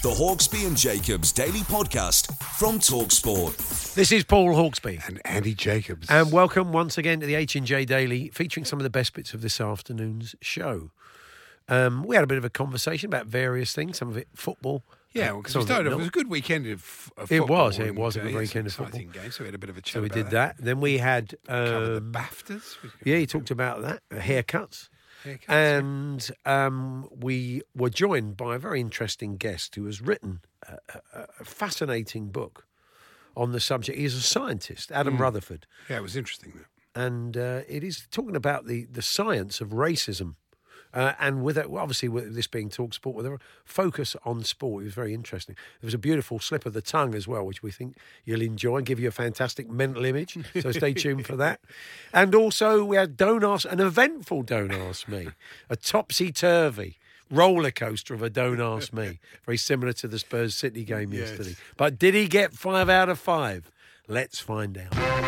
The Hawksbee and Jacobs Daily Podcast from Talksport. This is Paul Hawksbee. and Andy Jacobs. And welcome once again to the H&J Daily, featuring some of the best bits of this afternoon's show. Um, we had a bit of a conversation about various things, some of it football. yeah, uh, because some we it started off, it was a good weekend of, of It football. was, it was a uh, good yeah, weekend of some football. Game, so we had a bit of a chat So we about did that. Then we had... Covered the Um, BAFTAs. Yeah, he talked about that, uh, haircuts. And um, we were joined by a very interesting guest who has written a, a, a fascinating book on the subject. He's a scientist, Adam Hmm. Rutherford. Yeah, it was interesting. That. and uh, it is talking about the, the science of racism. Uh, and with it, obviously, with this being talk sport, with a focus on sport, it was very interesting. There was a beautiful slip of the tongue as well, which we think you'll enjoy and give you a fantastic mental image. So stay tuned for that. And also, we had Don't Ask, an eventful Don't Ask Me, a topsy turvy roller coaster of a Don't Ask Me, very similar to the Spurs City game Yes. yesterday. But did he get five out of five? Let's find out.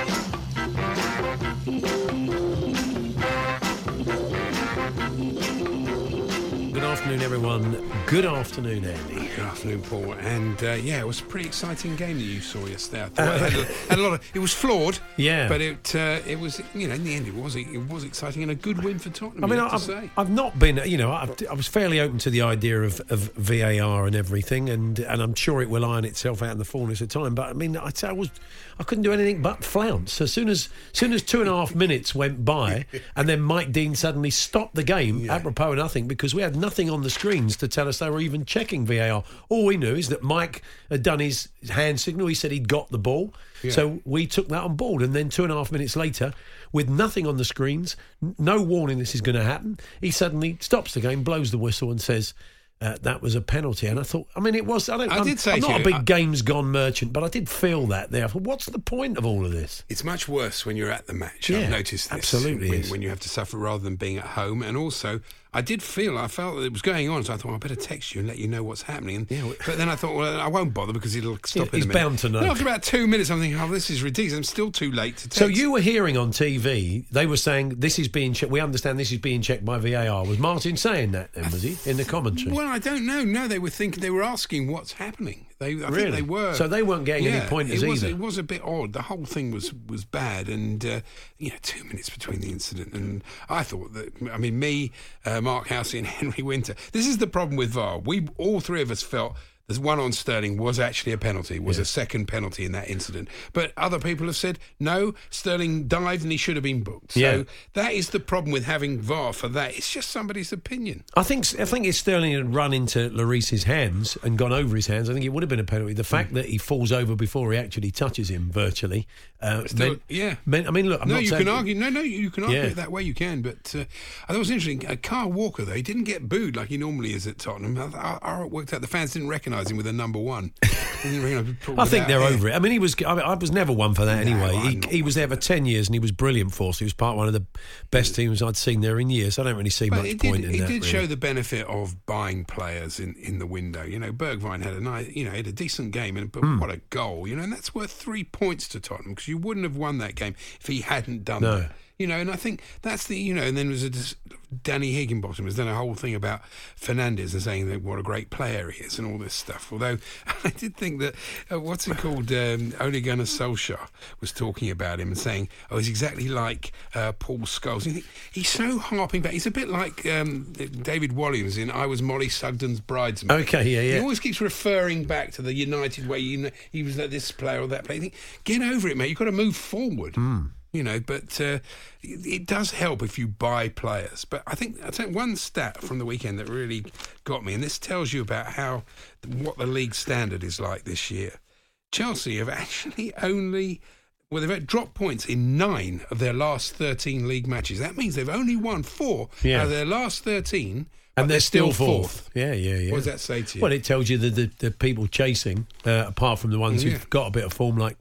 Afternoon, everyone. Good afternoon, Andy. Good afternoon, Paul. And uh, yeah, it was a pretty exciting game that you saw yesterday. I thought it had, a, had a lot of. It was flawed. Yeah. But it uh, it was you know in the end it was it was exciting and a good win for Tottenham. I mean, I've. I've not been, you know, I've, I was fairly open to the idea of, of VAR and everything, and, and I'm sure it will iron itself out in the fullness of time. But I mean, I, I was, I couldn't do anything but flounce. As soon as, as soon as two and a half minutes went by, and then Mike Dean suddenly stopped the game, apropos of nothing, because we had nothing on the screens to tell us they were even checking VAR. All we knew is that Mike had done his hand signal. He said he'd got the ball. So we took that on board. And then two and a half minutes later, with nothing on the screens, no warning this is going to happen, he suddenly stops the game, blows the whistle, and says, uh, that was a penalty. And I thought, I mean, it was. I, don't, I I'm, did say I'm not a big I- games gone merchant, but I did feel that there. I thought, what's the point of all of this? It's much worse when you're at the match. Yeah, I've noticed this. absolutely when you have to suffer rather than being at home. And also, I did feel, I felt that it was going on. So I thought, well, I better text you and let you know what's happening. And, Yeah, but then I thought, well, I won't bother because it'll stop in he's bound to know. Then after about two minutes, I'm thinking, oh, this is ridiculous. I'm still too late to text. So you were hearing on TV, they were saying this is being checked. We understand this is being checked by VAR. Was Martin saying that then? Was he in the commentary? Well, I don't know. No, they were thinking, they were asking what's happening. They, I Really? think they were. So they weren't getting any pointers it was, either? It was a bit odd. The whole thing was was bad, and uh, you know, two minutes between the incident, and I thought that. I mean, me, uh, Mark Housey, and Henry Winter. This is the problem with VAR. We all three of us felt. There's one on Sterling was actually a penalty, was a second penalty in that incident. But other people have said, no, Sterling dived and he should have been booked. So Yeah. that is the problem with having VAR for that. It's just somebody's opinion. I think I think if Sterling had run into Lloris's hands and gone over his hands, I think it would have been a penalty. The fact that he falls over before he actually touches him virtually, uh, Still- meant, yeah. meant- I mean, look, I'm no, you can argue. No, no, you can argue Yeah. it that way. You can, but uh, I thought it was interesting. Uh, Kyle Walker, though, he didn't get booed like he normally is at Tottenham. I, I, I worked out the fans didn't recognise him with a number one. They didn't recognise him I think they're over it. I mean, he was. I, mean, I was never one for that No, anyway. He, he was there for ten years and he was brilliant for us. He was part of one of the best teams I'd seen there in years. I don't really see But much it point did, in it that. did really. show the benefit of buying players in, in the window. You know, Bergwijn had a nice, you know, had a decent game, and but Hmm. what a goal! You know, and that's worth three points to Tottenham because you wouldn't have won that game if he hadn't done No. that. You know, and I think that's the you know, and then there was a Danny Higginbotham has done a whole thing about Fernandes and saying that what a great player he is and all this stuff. Although I did think that uh, what's it called, um, Ole Gunnar Solskjaer was talking about him and saying, "Oh, he's exactly like uh, Paul Scholes." Think he's so harping back. He's a bit like um, David Williams in "I Was Molly Sugden's Bridesmaid." Okay, yeah, yeah. He always keeps referring back to the United way. You know, he was like this player or that player. Think, Get over it, mate. You've got to move forward. You know, but uh, it, it does help if you buy players. But I think I think one stat from the weekend that really got me, and this tells you about how what the league standard is like this year. Chelsea have actually only well, they've dropped points in nine of their last thirteen league matches. That means they've only won four Yeah. out of their last thirteen, but And they're, still fourth. Yeah, yeah, yeah. What does that say to you? Well, it tells you that the, the people chasing, uh, apart from the ones Yeah. who've got a bit of form, like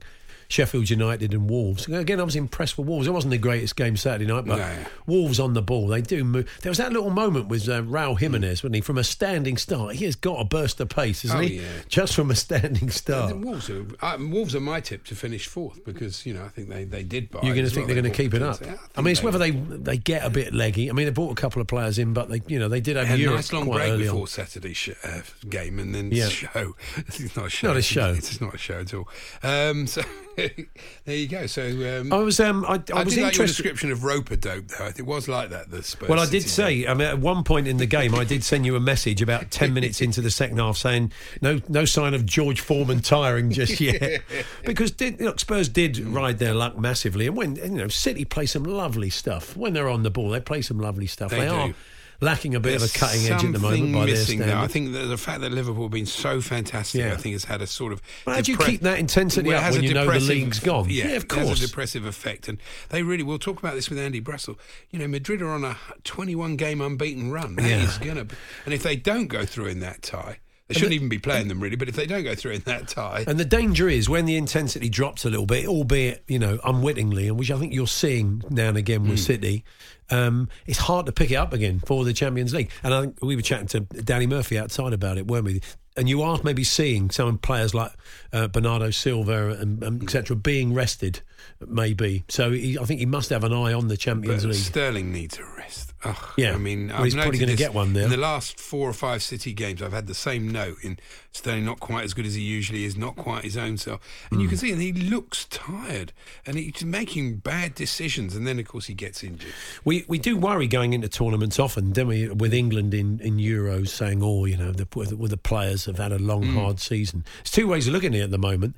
Sheffield United and Wolves. Again, I was impressed with Wolves. It wasn't the greatest game Saturday night, but No. Wolves on the ball. They do move. There was that little moment with uh, Raul Jimenez, wasn't he? From a standing start, he has got a burst of pace, hasn't Oh, he? yeah. Just from a standing start. Wolves are uh, Wolves are my tip to finish fourth because you know I think they, they did buy. You're going to think well. they're going to keep it up. Vincent. I mean, it's whether they they get a bit leggy. I mean, they brought a couple of players in, but they you know they did have a nice long break before on. Saturday's sh- uh, game and then Yeah. show. It's not a show. Not a show. It's not a show at all. Um, so there you go. So um, I was um I, I, I, was like your description of rope a dope though. It was like that. The Spurs Well, I did say, I mean, at one point in the game, I did send you a message about 10 minutes into the second half saying, no no sign of George Foreman tiring just yet. because did, look, Spurs did ride their luck massively. And when, you know, City play some lovely stuff. When they're on the ball, they play some lovely stuff. They are do. Lacking a bit of a cutting edge at the moment by their missing there. I think that the fact that Liverpool have been so fantastic, Yeah. I think has had a sort of. How do you keep that intensity Well, up when you know the league's gone? Yeah, Yeah, of It has course. a depressive effect, and they really. We'll talk about this with Andy Brassell. You know, Madrid are on a 21 game unbeaten run. That is Yeah. gonna, and if they don't go through in that tie. They shouldn't even be playing them really, but if they don't go through in that tie, And the danger is when the intensity drops a little bit, albeit you know unwittingly, and which I think you're seeing now and again with City. Um, it's hard to pick it up again for the Champions League. And I think we were chatting to Danny Murphy outside about it, weren't we? And you are maybe seeing some players like uh, Bernardo Silva and, and etc. being rested, maybe. So he, I think he must have an eye on the Champions But League. Sterling needs a rest. Ugh, Yeah. I mean, Well, he's probably gonna get one there. In the last four or five City games, I've had the same note in Sterling not quite as good as he usually is, not quite his own self. And you Hmm. can see, and he looks tired, and he's making bad decisions, and then of course he gets injured. We we do worry going into tournaments often, don't we? With England in, in Euros saying, oh, you know, the, with the players have had a long, Mm. hard season. There's two ways of looking at it at the moment.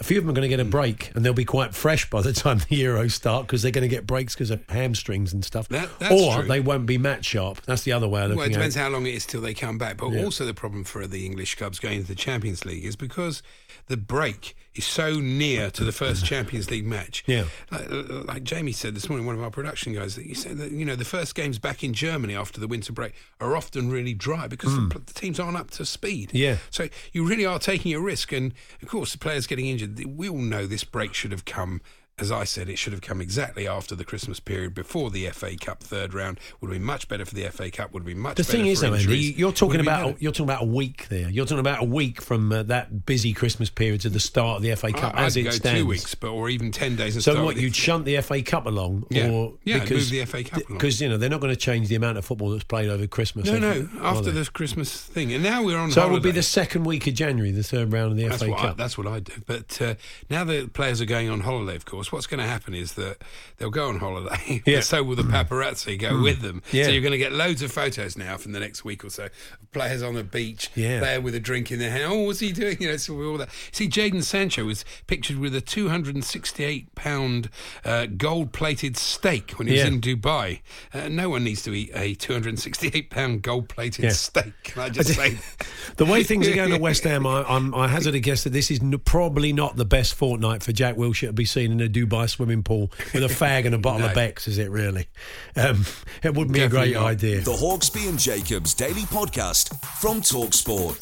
A few of them are going to get a break, and they'll be quite fresh by the time the Euros start because they're going to get breaks because of hamstrings and stuff. That- or true. they won't be match sharp. That's the other way of looking Well, it depends it. how long it is till they come back. But Yeah. also the problem for the English clubs going into the Champions League is because the break is so near to the first Champions League match. Yeah. Like, like Jamie said this morning, one of our production guys, that he said that you know the first games back in Germany after the winter break are often really dry because the, the teams aren't up to speed. Hmm. Yeah. So you really are taking a risk, and of course the players getting injured. We all know this break should have come. As I said, it should have come exactly after the Christmas period, before the FA Cup third round. Would be much better for the FA Cup. Would be been much The better thing is, for though, Andy, you're talking Would have been about you're talking about a week there. You're talking about a week from uh, that busy Christmas period to the start of the FA Cup I- as I'd it go stands. two weeks, but or even ten days. So what? You'd it. shunt the FA Cup along, Yeah. or Yeah, move because the FA Cup along. because you know they're not going to change the amount of football that's played over Christmas. No, no. After the Christmas thing, and now we're on. so it holiday. would be the second week of January, the third round of the That's FA what, I, Cup. that's what I do. But uh, now the players are going on holiday, of course, what's going to happen is that they'll go on holiday, Yeah. but so will the paparazzi go with them. Yeah. So you're going to get loads of photos now from the next week or so. of Players on the beach, Yeah. there with a drink in their hand. Oh, what's he doing? You know, so all that. See, Jadon Sancho was pictured with a 268 pound uh, gold plated steak when he Yeah. was in Dubai. Uh, no one needs to eat a 268 pound gold plated Yeah. steak. Can I just say? the way things are going at West Ham, I, I'm, I hazard a guess that this is n- probably not the best fortnight for Jack Wilshere to be seen in a Dubai swimming pool with a fag and a bottle of No. Beck's, is it really? Um, it wouldn't be a great not. idea. The Hawksbee and Jacobs Daily Podcast from Talksport.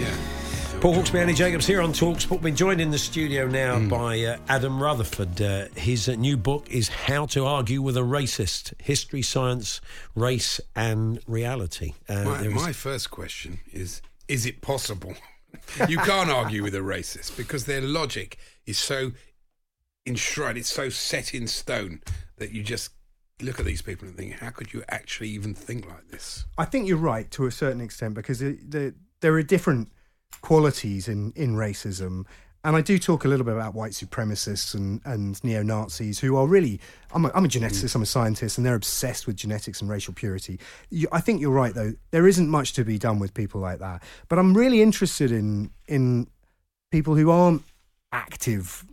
Yeah. Paul Hawksbee, Andy Jacobs here on Talksport. Been joined in the studio now Hmm. by uh, Adam Rutherford. Uh, his uh, new book is How to Argue with a Racist History, Science, Race and Reality. Uh, My, there is- my first question is: Is it possible? You can't argue with a racist because their logic is so enshrined, it's so set in stone that you just look at these people and think, how could you actually even think like this? I think you're right to a certain extent because the, the, there are different qualities in, in racism. And I do talk a little bit about white supremacists and, and neo Nazis who are really. I'm a, I'm a geneticist, mm. I'm a scientist, and they're obsessed with genetics and racial purity. You, I think you're right, though. There isn't much to be done with people like that. But I'm really interested in in people who aren't active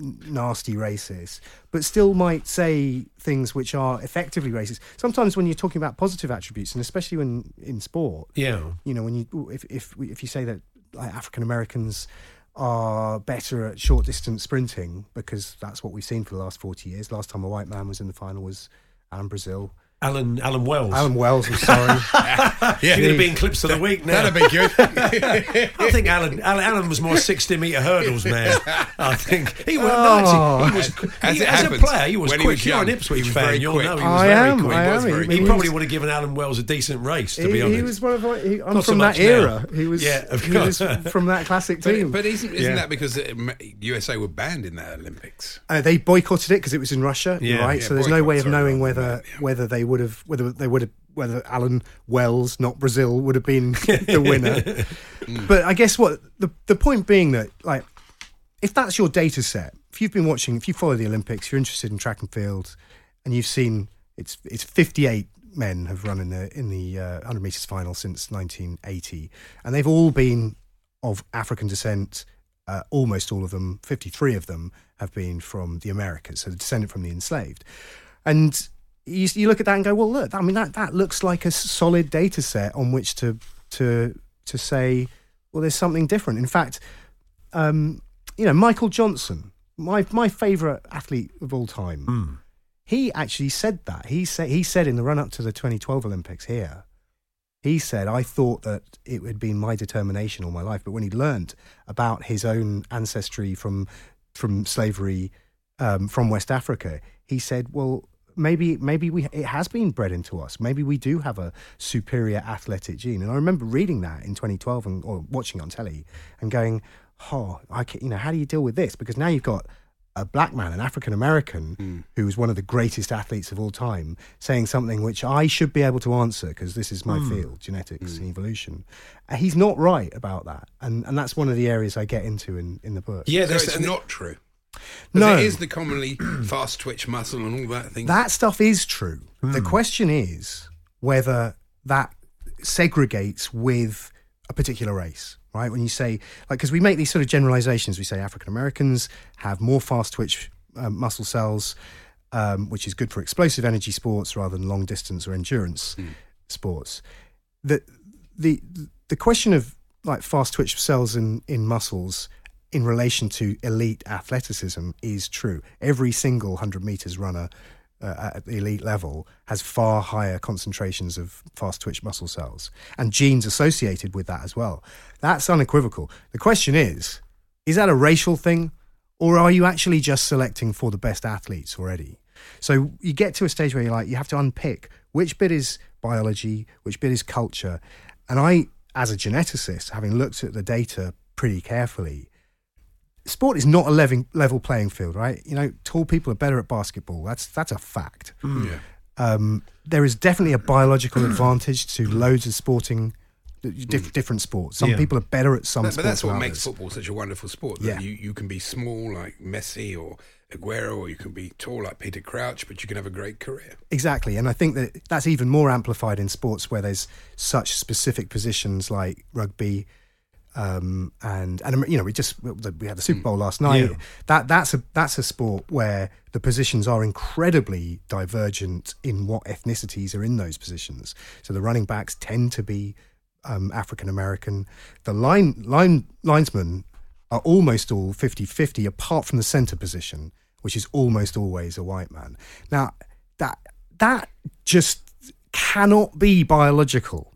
nasty racists, but still might say things which are effectively racist. Sometimes when you're talking about positive attributes, and especially when in sport, Yeah. you know, when you if if if you say that like African Americans are better at short distance sprinting because that's what we've seen for the last 40 years. Last time a white man was in the final was Alan Brazil. Alan Alan Wells. Alan Wells, I'm sorry. yeah, going to be in clips of the week now. That'd be good. I think Alan, Alan Alan was more sixty metre hurdles man. I think he was. Oh. No, actually, he was As he- it as, a player. He was when he quick. was You're an young, Ipswich fan. very You'll quick. know he was I very am, quick. I am. very He- He, he probably was- would have given Alan Wells a decent race, to he, be honest. he was one of he, I'm Not from much that now. era. He was Yeah, of he was course. from that classic team. But, but isn't, isn't Yeah. that because uh, USA were banned in that Olympics? Uh, they boycotted it because it was in Russia, Yeah. right? Yeah, so there's no way of knowing whether that, yeah. whether they would have whether they would have whether Alan Wells, not Brazil, would have been the winner. Mm. but I guess what the the point being that like if that's your data set, if you've been watching, if you follow the Olympics, if you're interested in track and field, and you've seen it's it's 58 men have run in the in the uh, 100 meters final since 1980, and they've all been of African descent. Uh, almost all of them, 53 of them, have been from the Americas, so descended from the enslaved. And you, you look at that and go, well, look, I mean, that, that looks like a solid data set on which to to to say, well, there's something different. In fact, um, you know, Michael Johnson, my my favourite athlete of all time, he actually said that. He said he said in the run up to the 2012 Olympics here, he said, I thought that it had been my determination all my life, but when he learned about his own ancestry from from slavery um, from West Africa, he said, well. Maybe, maybe we it has been bred into us. Maybe we do have a superior athletic gene. And I remember reading that in 2012 and or watching it on telly and going, "Oh, I can, you know, how do you deal with this?" Because now you've got a black man, an African American, who is one of the greatest athletes of all time, saying something which I should be able to answer because this is my field, genetics and evolution. Uh, he's not right about that, and and that's one of the areas I get into in in the book. yeah, So there's it's not true. No. It is the commonly fast twitch muscle and all that thing. That stuff is true. The question is whether that segregates with a particular race, right? When you say, like, because we make these sort of generalizations, we say African Americans have more fast twitch um, muscle cells, um, which is good for explosive energy sports rather than long distance or endurance sports. The, the, the question of like fast twitch cells in, in muscles in relation to elite athleticism is true. Every single 100 meters runner uh, at the elite level has far higher concentrations of fast twitch muscle cells and genes associated with that as well. That's unequivocal. The question is is that a racial thing or are you actually just selecting for the best athletes already? So you get to a stage where you're like, you have to unpick which bit is biology, which bit is culture. And I, as a geneticist, having looked at the data pretty carefully, sport is not a level, level playing field, right? You know, tall people are better at basketball. That's that's a fact. Hmm. yeah. Um, there is definitely a biological advantage to hmm. loads of sporting, hmm. diff- different sports. Some Yeah. people are better at some That- but sports that's what than makes others. football such a wonderful sport. That Yeah. you, you can be small like Messi or Aguero, or you can be tall like Peter Crouch, but you can have a great career. Exactly, and I think that that's even more amplified in sports where there's such specific positions like rugby, um, and and you know we just we had the Super Bowl last night. Yeah. That that's a that's a sport where the positions are incredibly divergent in what ethnicities are in those positions. So the running backs tend to be um, African American. The line line linesmen are almost all 50-50 apart from the center position, which is almost always a white man. Now that that just cannot be biological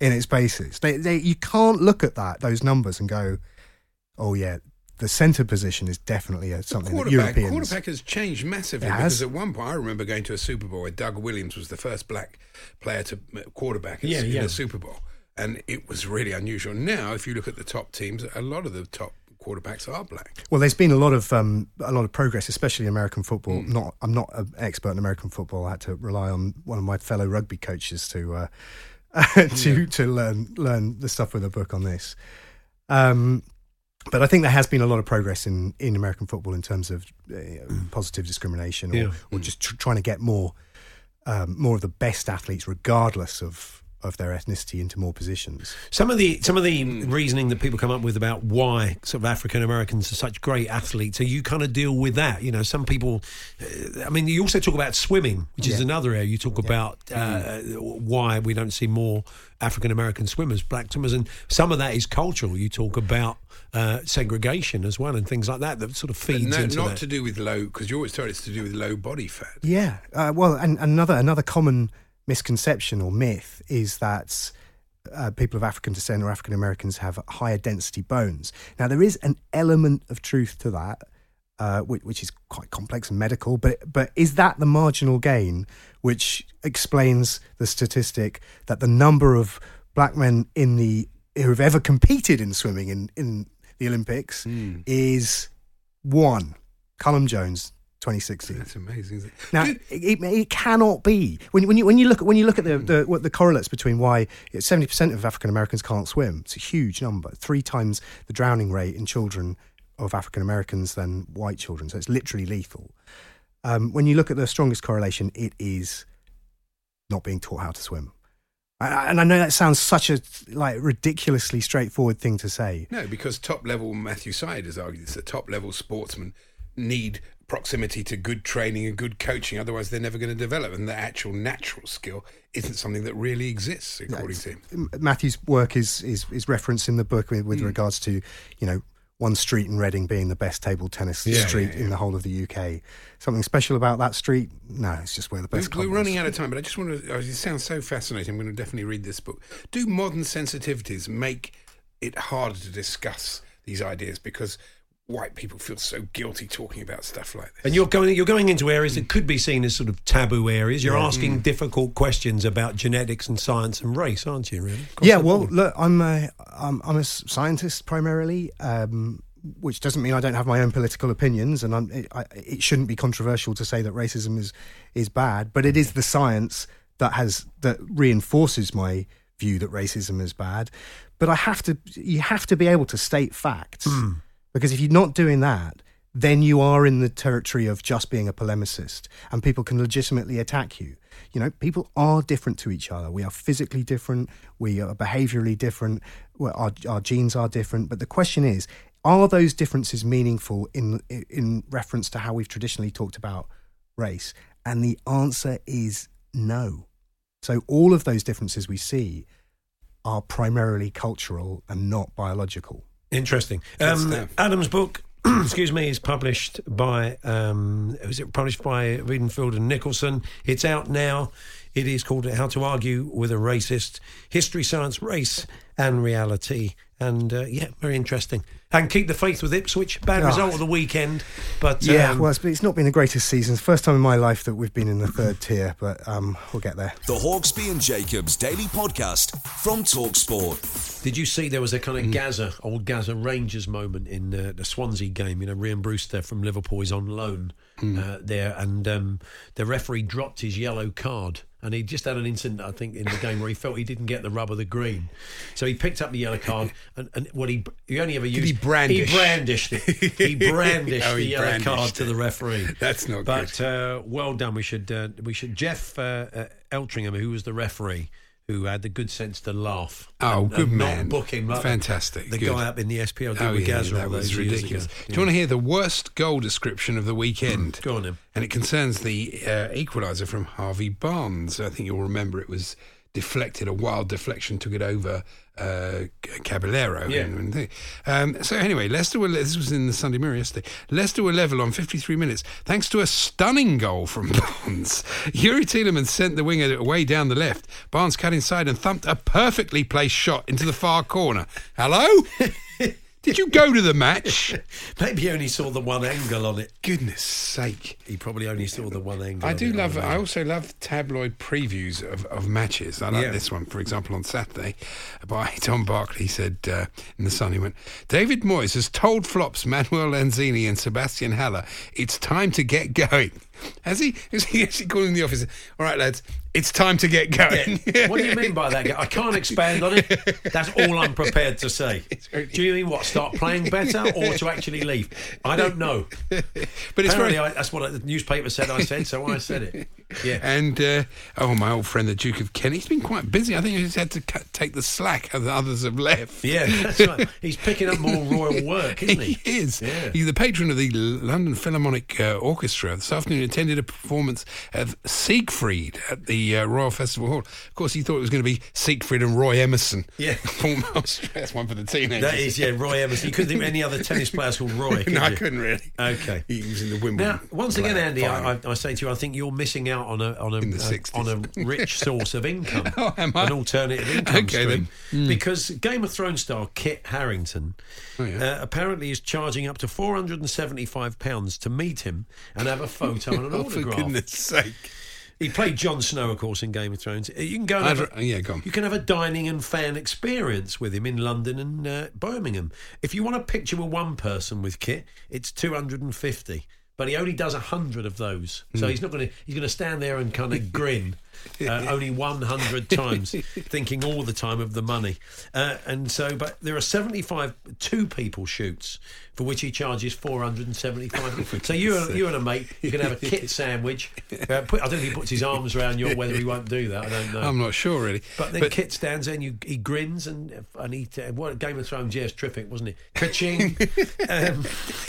in its basis. They, they, you can't look at that those numbers and go, "Oh yeah, the center position is definitely a, something that quarterback, Europeans." quarterback has changed massively It because at one point I remember going to a Super Bowl where Doug Williams was the first black player to quarterback in, Yeah, in yeah. a Super Bowl. and it was really unusual. Now, if you look at the top teams, a lot of the top quarterbacks are black. Well, there's been a lot of um, a lot of progress, especially in American football. Not, I'm not an expert in American football. I had to rely on one of my fellow rugby coaches to uh, to to learn learn the stuff with a book on this. Um, but I think there has been a lot of progress in, in American football in terms of uh, positive discrimination, or, Yeah. or just tr- trying to get more um, more of the best athletes, regardless of of their ethnicity, into more positions. Some of the some of the reasoning that people come up with about why sort of African Americans are such great athletes, so you kind of deal with that. You know, some people. Uh, I mean, you also talk about swimming, which is Yeah. another area. You talk about uh, why we don't see more African American swimmers, black swimmers, and some of that is cultural. You talk about uh, segregation as well, and things like that that sort of feeds into. no, into not that. to do with low, because you always told it's to do with low body fat. Yeah, uh, well, and another another common misconception or myth is that uh, people of African descent or African Americans have higher density bones. Now, there is an element of truth to that, uh, which, which is quite complex and medical. But but is that the marginal gain which explains the statistic that the number of black men in the who have ever competed in swimming in in the Olympics is one? Cullen Jones, 2016. That's amazing. Now, it, it, it cannot be when, when you when you look at when you look at the the, what the correlates between why seventy percent of African Americans can't swim. It's a huge number, three times the drowning rate in children of African Americans than white children. So it's literally lethal. Um, when you look at the strongest correlation, it is not being taught how to swim. And I- know that sounds such a like ridiculously straightforward thing to say. No, because top level Matthew Syed has argued that top level sportsmen need proximity to good training and good coaching, otherwise they're never going to develop. And the actual natural skill isn't something that really exists, according to him. Matthew's work is is, is referenced in the book with, with hmm. regards to you know one street in Reading being the best table tennis Yeah, street yeah, in the whole of the UK. Something special about that street? No, it's just where the We're, best. we're was. running out of time, but I just want to. Oh, it sounds so fascinating. I'm going to definitely read this book. Do modern sensitivities make it harder to discuss these ideas because white people feel so guilty talking about stuff like this? And you're going you're going into areas that could be seen as sort of taboo areas. You're asking difficult questions about genetics and science and race, aren't you? Really? Yeah, well, board. look, I'm a, I'm, I'm a s- scientist primarily, um, which doesn't mean I don't have my own political opinions, and I'm, it, I, it shouldn't be controversial to say that racism is is bad, but it is the science that has that reinforces my view that racism is bad. But I have to, you have to be able to state facts, because if you're not doing that. Then you are in the territory of just being a polemicist, and people can legitimately attack you. You know, people are different to each other. We are physically different. We are behaviorally different. Our, our genes are different. But the question is, are those differences meaningful in in reference to how we've traditionally talked about race? And the answer is no. So all of those differences we see are primarily cultural and not biological. Interesting. Um. Adam's book, excuse me, is published by um, was it published by Weidenfeld and Nicolson? It's out now. It is called "How to Argue with a Racist: History, Science, Race, and Reality." And uh, yeah, very interesting. And keep the faith with Ipswich. Bad Oh. result of the weekend, but Yeah, um, well, it's, it's not been the greatest season. It's the first time in my life that we've been in the third tier, but um, we'll get there. The Hawksbee and Jacobs Daily Podcast from Talksport. Did you see there was a kind Mm. of Gazza, old Gazza Rangers moment in uh, the Swansea game? You know, Rhian Brewster from Liverpool is on loan Mm. Uh, there, and um, the referee dropped his yellow card. And he just had an incident, I think, in the game where he felt he didn't get the rub of the green, so he picked up the yellow card. And, and what he he only ever used he brandish? he brandished it. He brandished Oh, the yellow brandished card to the referee. That's not good. But uh, well done. We should uh, we should Geoff uh, uh, Eltringham, who was the referee, who had the good sense to laugh. Oh, and- good and man. Book him. Fantastic. The Good. guy up in the SPL Oh, with yeah, that was ridiculous. ago. Do you want to hear the worst goal description of the weekend? Go on, then. And it concerns the uh, equaliser from Harvey Barnes. I think you'll remember it was deflected, a wild deflection took it over uh, Caballero. Yeah. And, and um, so anyway, Leicester were, this was in the Sunday Mirror yesterday. Leicester were level on 53 minutes thanks to a stunning goal from Barnes. Youri Tielemans sent the winger away down the left. Barnes cut inside and thumped a perfectly placed shot into the far corner. Hello? Did you go to the match? Maybe he only saw the one angle on it. Goodness sake. He probably only saw the one angle. I on do it, love. don't. I also love tabloid previews of, of matches. I like Yeah. this one, for example, on Saturday by Tom Barclay. He said uh, in the Sun, he went, "David Moyes has told flops Manuel Lanzini and Sebastian Haller it's time to get going." Has he? Is he actually calling the office? All right, lads, it's time to get going. Yeah. What do you mean by that? I can't expand on it. That's all I'm prepared to say. Do you mean what? Start playing better or to actually leave? I don't know. but it's Apparently, very. I, that's what the newspaper said. I said, so I said it. Yeah. And uh, oh, my old friend, the Duke of Kent, he's been quite busy. I think he's had to cut, take the slack as others have left. Yeah, that's right. He's picking up more royal work, isn't he? He is. Yeah. He's the patron of the London Philharmonic uh, Orchestra. This afternoon, attended a performance of Siegfried at the uh, Royal Festival Hall. Of course, he thought it was going to be Siegfried and Roy Emerson. Yeah. That's one for the teenagers. That is, yeah, Roy Emerson. You couldn't think of any other tennis players called Roy, could no, I couldn't really. Okay. He was in the Wimbledon. Now, once again, Andy. I, I, I say to you, I think you're missing out on a on a, a- on a rich source of income, Oh, am I? an alternative income Okay, stream. then. Hmm. Because Game of Thrones star Kit Harington Oh, yeah. uh, apparently is charging up to four hundred and seventy-five pounds to meet him and have a photo and an Oh, for autograph. goodness sake. He played Jon Snow, of course, in Game of Thrones. Uh, You can go and I'd have a, yeah, go on. You can have a dining and fan experience with him in London and uh, Birmingham. If you want a picture with one person with Kit, it's two hundred and fifty. But he only does a hundred of those, so he's not going to. He's going to stand there and kind of grin. Uh, only 100 times, thinking all the time of the money. Uh, and so, but there are 75 two people shoots for which he charges 475. so you and, you and a mate, you can have a kit sandwich. Uh, put, I don't know if he puts his arms around you whether he won't do that. I don't know. I'm not sure, really. But then Kit stands there and you, he grins and and he uh, what Game of Thrones, yes, terrific, wasn't it? Ka-ching. um,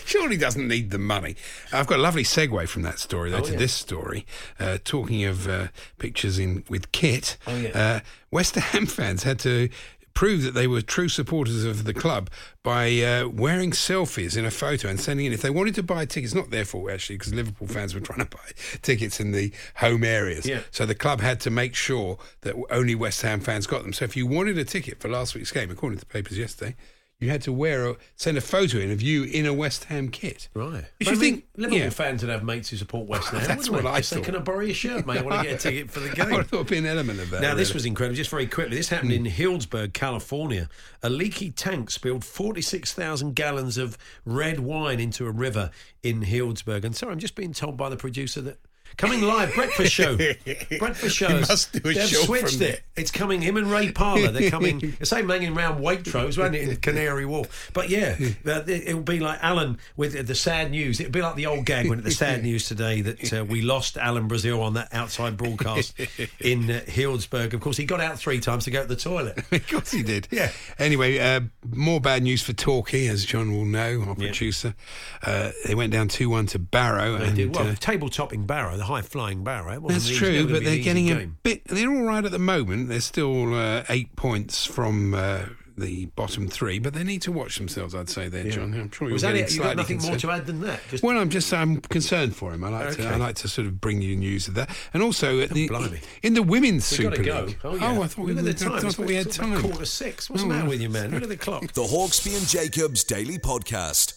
surely doesn't need the money. I've got a lovely segue from that story though Oh, to yeah. this story. Uh, talking of uh, pictures in with Kit, Oh, yeah. uh, West Ham fans had to prove that they were true supporters of the club by uh, wearing selfies in a photo and sending in. If they wanted to buy tickets, not their fault actually, because Liverpool fans were trying to buy tickets in the home areas. Yeah. So the club had to make sure that only West Ham fans got them. So if you wanted a ticket for last week's game, according to the papers yesterday. You had to wear a send a photo in of you in a West Ham kit. Right. If you I mean, think Liverpool yeah. fans would have mates who support West oh, Ham. That's what they? I Just say, thought. Can I borrow your shirt, mate? I want to get a ticket for the I game. would have thought it'd be an element of that. Now, this was incredible. Just very quickly, this happened in hmm. Healdsburg, California. A leaky tank spilled 46,000 gallons of red wine into a river in Healdsburg. And sorry, I'm just being told by the producer that. Coming live, breakfast show. breakfast show. Must do a They've show switched from it. It's coming. Him and Ray Parlour. They're coming. The same hanging around Waitrose, wasn't it, in Canary Wharf? But yeah, it will be like Alan with the sad news. It'll be like the old gag when the sad news today that uh, we lost Alan Brazil on that outside broadcast in uh, Healdsburg. Of course, he got out three times to go to the toilet. of course he did. Yeah. Anyway, uh, more bad news for Torquay, as John will know, our Yeah. producer. Uh, they went down 2 1 to Barrow. They and, did well. uh, table topping Barrow, high flying Barrow. It wasn't That's easy- true, but they're an easy getting a bit. They're all right at the moment. They're still uh, eight points from uh, the bottom three, but they need to watch themselves. I'd say there, John. I'm sure you're Was that getting it? You got slightly nothing more to add than that? Just Well, I'm just I'm concerned for him. I like to I like to sort of bring you news of that, and also at the blimey. in the women's we Super got to go. League. Oh, yeah. I thought Look we, at the I thought we had time. Quarter to six. What's Oh, the matter with you, man? Look at the clock. The Hawksbee and Jacobs Daily Podcast.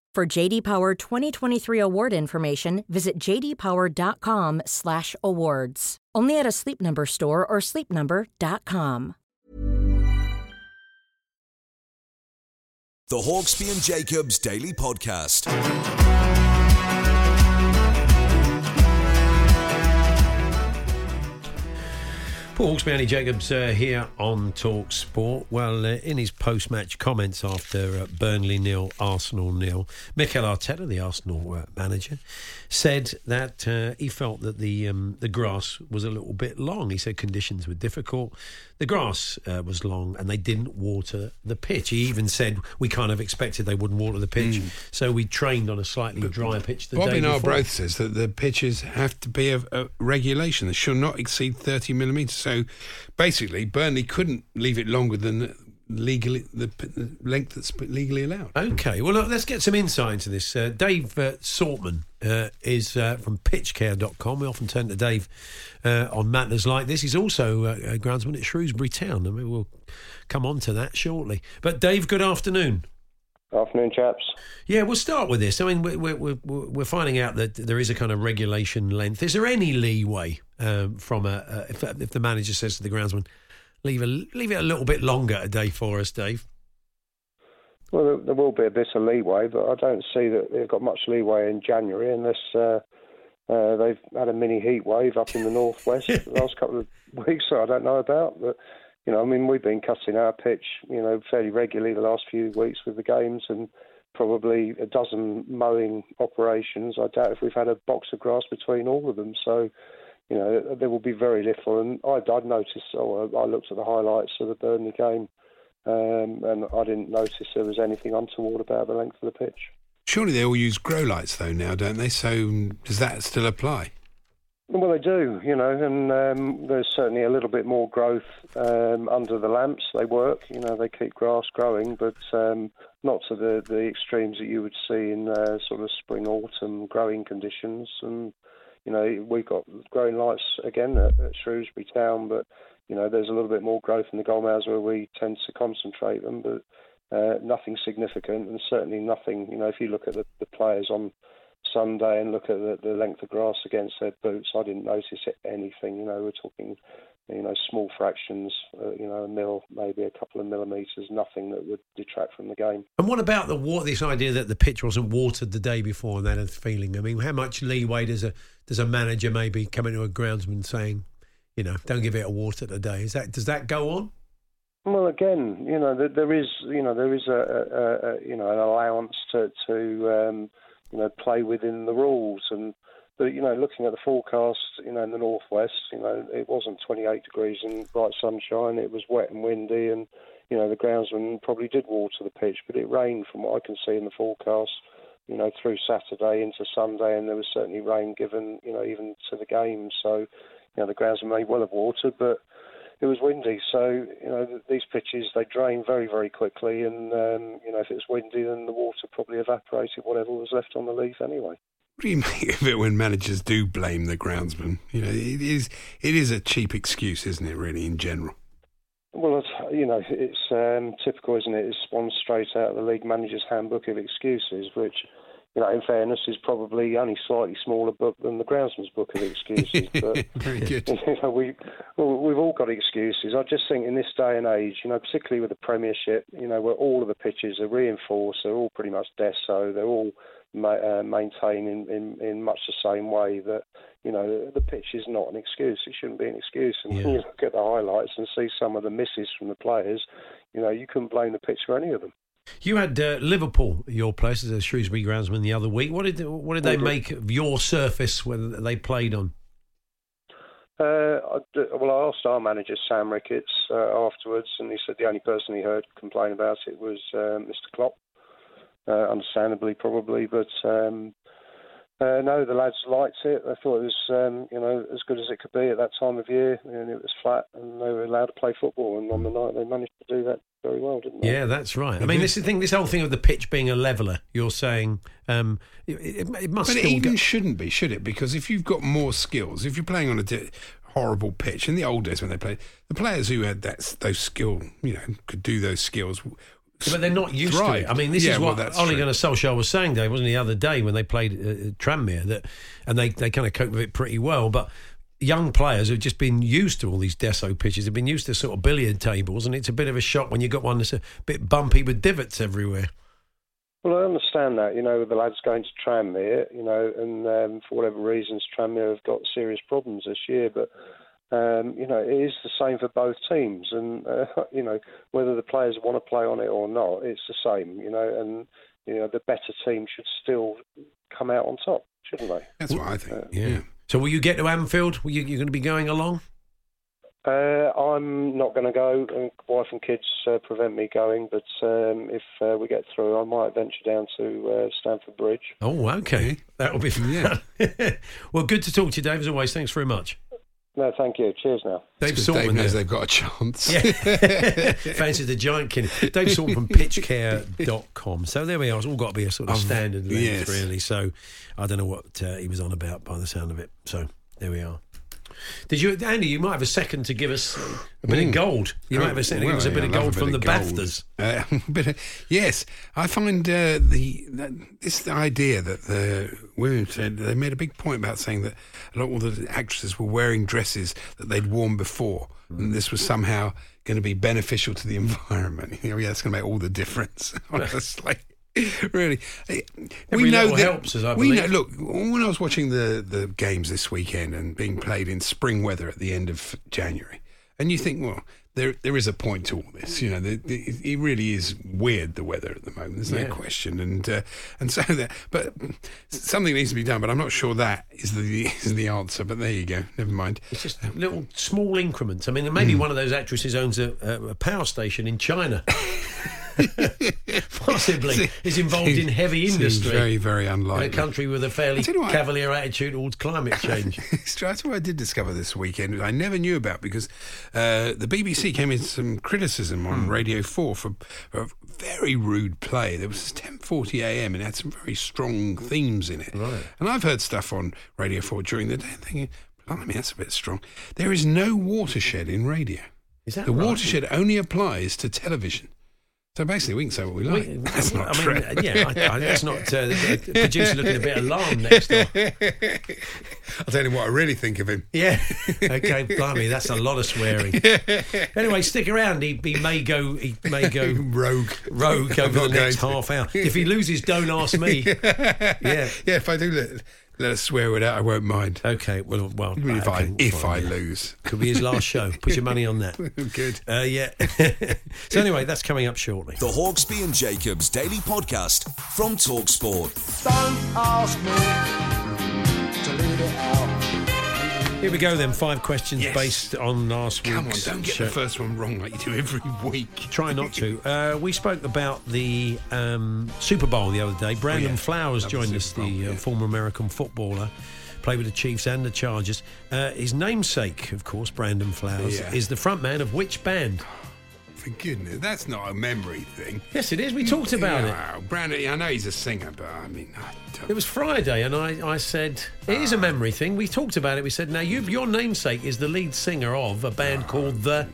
For JD Power 2023 award information, visit jdpower.com/awards. Only at a Sleep Number store or sleepnumber.com. The Hawksbee and Jacobs Daily Podcast. Paul Hawksbee, Andy Jacobs uh, here on Talk Sport. Well, uh, in his post match comments after uh, Burnley nil, Arsenal nil, Mikel Arteta, the Arsenal uh, manager, said that uh, he felt that the um, the grass was a little bit long. He said conditions were difficult. The grass uh, was long and they didn't water the pitch. He even said we kind of expected they wouldn't water the pitch, so we trained on a slightly drier pitch the Bobby before. Says that the pitches have to be of a regulation. They should not exceed 30 millimetres. So basically, Burnley couldn't leave it longer than legally the, the length that's legally allowed. Okay, well, look, let's get some insight into this. Uh, Dave uh, Saltman uh, is uh, from pitchcare.com. We often turn to Dave uh, on matters like this. He's also uh, a groundsman at Shrewsbury Town, and mean, we will come on to that shortly. But, Dave, good afternoon. Afternoon, chaps. Yeah, we'll start with this. I mean, we're, we're, we're, we're finding out that there is a kind of regulation length. Is there any leeway um, from a, a if, if the manager says to the groundsman, leave a, leave it a little bit longer a day for us, Dave? Well, there, will be a bit of leeway, but I don't see that they've got much leeway in January unless uh, uh, they've had a mini heat wave up in the northwest the last couple of weeks that I don't know about. But you know, I mean, we've been cutting our pitch, you know, fairly regularly the last few weeks with the games, and probably a dozen mowing operations. I doubt if we've had a box of grass between all of them. So. You know, there will be very little, and I'd, I'd noticed. Oh, I looked at the highlights of the Burnley game, um, and I didn't notice there was anything untoward about the length of the pitch. Surely they all use grow lights though now, don't they? So does that still apply? Well, they do, you know, and um, there's certainly a little bit more growth um, under the lamps. They work, you know, they keep grass growing, but um, not to the, the extremes that you would see in uh, sort of spring, autumn growing conditions. And, you know, we've got growing lights again at, at Shrewsbury Town, but, you know, there's a little bit more growth in the goalmouths where we tend to concentrate them, but uh, nothing significant and certainly nothing, you know, if you look at the, the players on Sunday and look at the, the length of grass against their boots, I didn't notice anything. You know, we're talking, you know, small fractions, uh, you know, a mil, maybe a couple of millimetres, nothing that would detract from the game. And what about the wa- this idea that the pitch wasn't watered the day before and that feeling? I mean, how much leeway does a does a manager maybe come into a groundsman saying, you know, don't give it a water today? Is that does that go on? Well, again, you know, there, there is, you know, there is a, a, a you know, an allowance to to um, you know play within the rules, and but you know, looking at the forecast, you know, in the northwest, you know, it wasn't 28 degrees and bright sunshine. It was wet and windy, and you know, the groundsman probably did water the pitch, but it rained from what I can see in the forecast. You know, through Saturday into Sunday, and there was certainly rain given, you know, even to the game. So, you know, the groundsman may well have watered, but it was windy, so you know these pitches they drain very very quickly, and um, you know if it's windy, then the water probably evaporated whatever was left on the leaf anyway. What do you make of it when managers do blame the groundsman? You know, it is it is a cheap excuse, isn't it? Really, in general. Well, it's, you know, it's um, typical, isn't it? It's spawned straight out of the league manager's handbook of excuses, which, you know, in fairness, is probably only slightly smaller book than the groundsman's book of excuses. But Very good. you know, we well, we've all got excuses. I just think in this day and age, you know, particularly with the Premiership, you know, where all of the pitches are reinforced, they're all pretty much Desso, they're all ma- uh, maintained in, in in much the same way that you know the pitch is not an excuse. It shouldn't be an excuse. And when you look at the highlights and see some of the misses from the players, you know, you couldn't blame the pitch for any of them. You had uh, Liverpool at your place as a Shrewsbury groundsman the other week. What did what did they make of your surface when they played on? Uh, well, I asked our manager Sam Ricketts uh, afterwards, and he said the only person he heard complain about it was um, Mr. Klopp. Uh, understandably, probably, but um, Uh, no, the lads liked it. They thought it was, um, you know, as good as it could be at that time of year, and it was flat, and they were allowed to play football. And on the night, they managed to do that very well, didn't they? Yeah, that's right. I mean, this thing. This whole thing of the pitch being a leveler. You're saying um, it, it, it must But it even go- shouldn't be, should it? Because if you've got more skills, if you're playing on a di- horrible pitch, in the old days when they played, the players who had that those skill, you know, could do those skills. But they're not used to it. I mean, this Yeah, is what that's Ole true. Gunnar Solskjaer was saying, Dave, wasn't he, the other day when they played uh, Tranmere, that, and they, they kind of coped with it pretty well. But young players who've just been used to all these Desso pitches, have been used to sort of billiard tables, and it's a bit of a shock when you've got one that's a bit bumpy with divots everywhere. Well, I understand that, you know, the lads going to Tranmere, you know, and um, for whatever reasons, Tranmere have got serious problems this year. But, um, you know, it is the same for both teams. And, uh, you know, whether the players want to play on it or not, it's the same, you know, and, you know, the better team should still come out on top, shouldn't they? That's what I think. Yeah. So will you get to Anfield? Will you, you're going to be going along? Uh, I'm not going to go. Uh, wife and kids uh, prevent me going, but um, if uh, we get through, I might venture down to uh, Stamford Bridge. Oh, okay. That'll be fun. well, good to talk to you, Dave, as always. Thanks very much. No, thank you. Cheers now. Dave Because Dave Saltman knows they've got a chance. Yeah. Fancy the giant kid. Dave Saltman from pitchcare.com. So there we are. It's all got to be a sort of Um, standard length, yes. really. So I don't know what uh, he was on about by the sound of it. So there we are. Did you, Andy? You might have a second to give us a bit of Mm. gold. You might have a second to give us a bit I of gold from the of BAFTAs. Uh, bit of- yes, I find uh, the that, this idea that the women said they made a big point about saying that a lot of the actresses were wearing dresses that they'd worn before, and this was somehow going to be beneficial to the environment. You know, yeah, it's going to make all the difference. Honestly. Really, Eh, Every we know that. helps, as I we know. Look, when I was watching the the games this weekend and being played in spring weather at the end of January, and you think, well, there there is a point to all this. You know, the, the, it really is weird the weather at the moment. There's no Yeah. question, and uh, and so that, but something needs to be done. But I'm not sure that is the is the answer. But there you go. Never mind. It's just little small increments. I mean, maybe Mm. one of those actresses owns a, a power station in China. Possibly is involved in heavy industry. very very in unlikely. a country with a fairly what, cavalier attitude towards climate change. That's what I did discover this weekend. I never knew about because uh, the BBC came in some criticism on Hmm. Radio Four for, for a very rude play. There was 10:40 a.m. and it had some very strong themes in it. Right. And I've heard stuff on Radio Four during the day, and thinking, "Blimey, that's a bit strong." There is no watershed in radio. Is that the right? watershed only applies to television? So basically, we can say what we like. We- that's not I true. mean, yeah, I, I, that's not. Uh, the producer looking a bit alarmed next door. I'll tell you what I really think of him. Yeah. Okay, blimey, that's a lot of swearing. Anyway, stick around. He, he may go. He may go rogue. Rogue I'm over the next to. half hour. If he loses, don't ask me. Yeah. yeah. If I do let, let us swear it out, I won't mind. Okay. Well, well. I mean, if okay, I if fine, I yeah. lose, Could be his last show. Put your money on that. Good. Uh, yeah. so anyway, that's coming up shortly. The Hawksbee and Jacobs Daily Podcast from Talksport. Don't ask me to leave it out. Here we go then. Five questions Yes. based on last come on, don't get show. the first one wrong like you do every week. Try not to. Uh, we spoke about the um, Super Bowl the other day. Brandon Oh, yeah. Flowers the joined us, Bowl, the uh, yeah. former American footballer, played with the Chiefs and the Chargers. Uh, his namesake, of course, Brandon Flowers, Yeah. is the frontman of which band? For goodness, that's not a memory thing. Yes, it is. We talked about it. Yeah, Brandon, I know he's a singer, but I mean, I don't. It was Friday, and I, I said it is a ah. memory thing. We talked about it. We said now you, your namesake is the lead singer of a band called the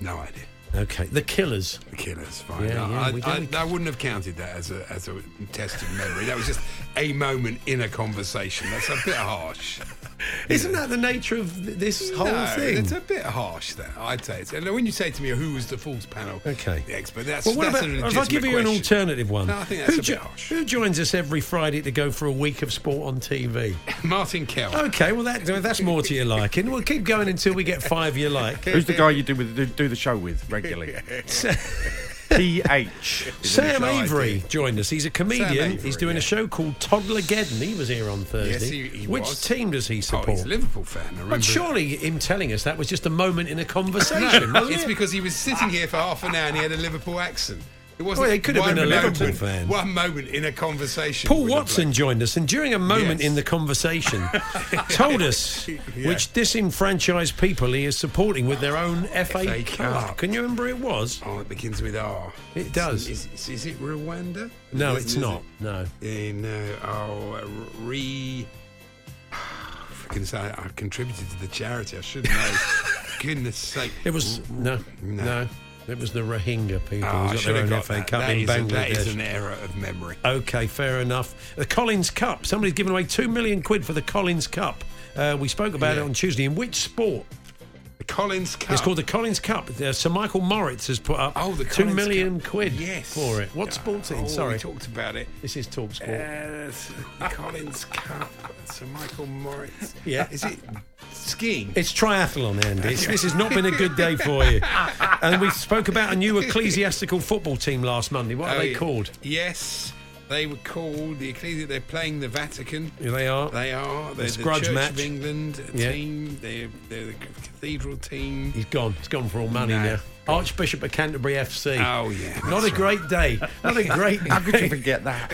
no idea. okay the Killers. The Killers, fine. Yeah, yeah, I, I. I wouldn't have counted that as a as a test of memory. That was just a moment in a conversation. That's a bit harsh. Isn't that the nature of this whole no, thing? It's a bit harsh. That I'd say. It's, and when you say to me, "Who was the Falls Panel?" Okay. the expert. That's, well, what that's about, a if I legitimate give you an alternative one? No, I think that's who, a bit harsh. who joins us every Friday to go for a week of sport on TV? Martin Kell. Okay, well that that's more to your liking. We'll keep going until we get five you like. Who's the guy you do with do, do the show with regularly? PH. Sam Avery joined us. He's a comedian. Avery, He's doing a show called Toddlergeddon. He was here on Thursday. Yes, he- he Which was. team does he Oh, support? he's a Liverpool fan. But surely him telling us that was just a moment in a conversation. No, it's it? because he was sitting here for half an hour and he had a Liverpool accent. It wasn't Well, he could have been a Liverpool moment- fan. One moment in a conversation. Paul Watson joined us, and during a moment Yes. in the conversation, told us Yeah. which disenfranchised people he is supporting with their own FA, FA Cup. Cup. Can you remember it was? Oh, it begins with R. It does. Is, is, is it Rwanda? No, it's not. it? No. Eh, no. Oh, uh, re. I can say I contributed to the charity. I should know. goodness sake. It was no, no. It was the Rohingya people Oh, I who got should their have got FA that. Cup That in a- Bangladesh. that is an error of memory. Okay, fair enough. The Collins Cup. Somebody's given away two million quid for the Collins Cup. Uh, we spoke about Yeah. it on Tuesday. In which sport? The Collins Cup. It's called the Collins Cup. Uh, Sir Michael Moritz has put up Oh, the two Collins million Cup. quid Yes. for it. What sport's it in? Oh, Sorry. we talked about it. This is Talk Sport. Uh, the Collins Cup. Sir Michael Moritz. Yeah. Is it skiing? It's triathlon, Andy. It's, this has not been a good day for you. And we spoke about a new ecclesiastical football team last Monday. What are Oh, they called? Yes, they were called the Ecclesia. They're playing the Vatican. Here they are. They are. They're the grudge Church match. of England Yeah. team. They're, they're the cathedral team. He's gone. He's gone for all money No. now. Archbishop of Canterbury FC. Oh, yeah, Not a great day. Not a great. How could you forget that?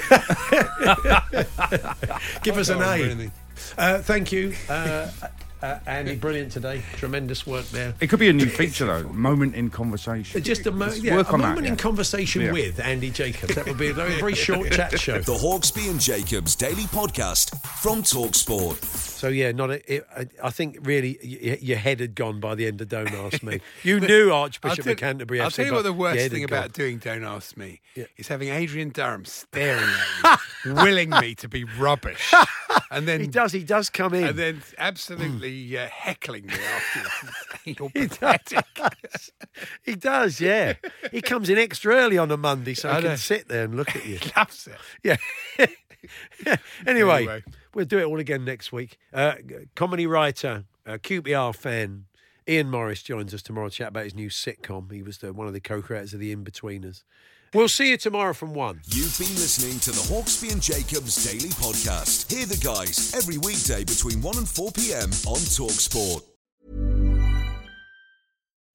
Give us an A. Uh, thank you, uh, uh, Andy. Brilliant today. Tremendous work there. It could be a new feature though. Moment in conversation. Just a, mo- Let's yeah, work a on that, moment in yeah. conversation Yeah. with Andy Jacobs. That would be a very, very short chat show. The Hawksbee and Jacobs Daily Podcast from Talksport. So yeah, not a, it, I, think really y- your head had gone by the end of Don't Ask Me. You knew Archbishop tell- of Canterbury. I'll FC, tell you what the worst thing about doing Don't Ask Me Yeah. is having Adrian Durham staring at you, willing me to be rubbish, and then He does. He does come in. and then absolutely uh, heckling me afterwards. You're He pathetic. does. he does, yeah. He comes in extra early on a Monday so I I can sit there and look at you. He loves it. Yeah. anyway, Anyway. We'll do it all again next week. Uh, comedy writer, uh, QPR fan, Iain Morris joins us tomorrow to chat about his new sitcom. He was the, one of the co-creators of The In-Betweeners. We'll see you tomorrow from one. You've been listening to the Hawksbee and Jacobs Daily Podcast. Hear the guys every weekday between 1 and 4 p.m. on Talksport.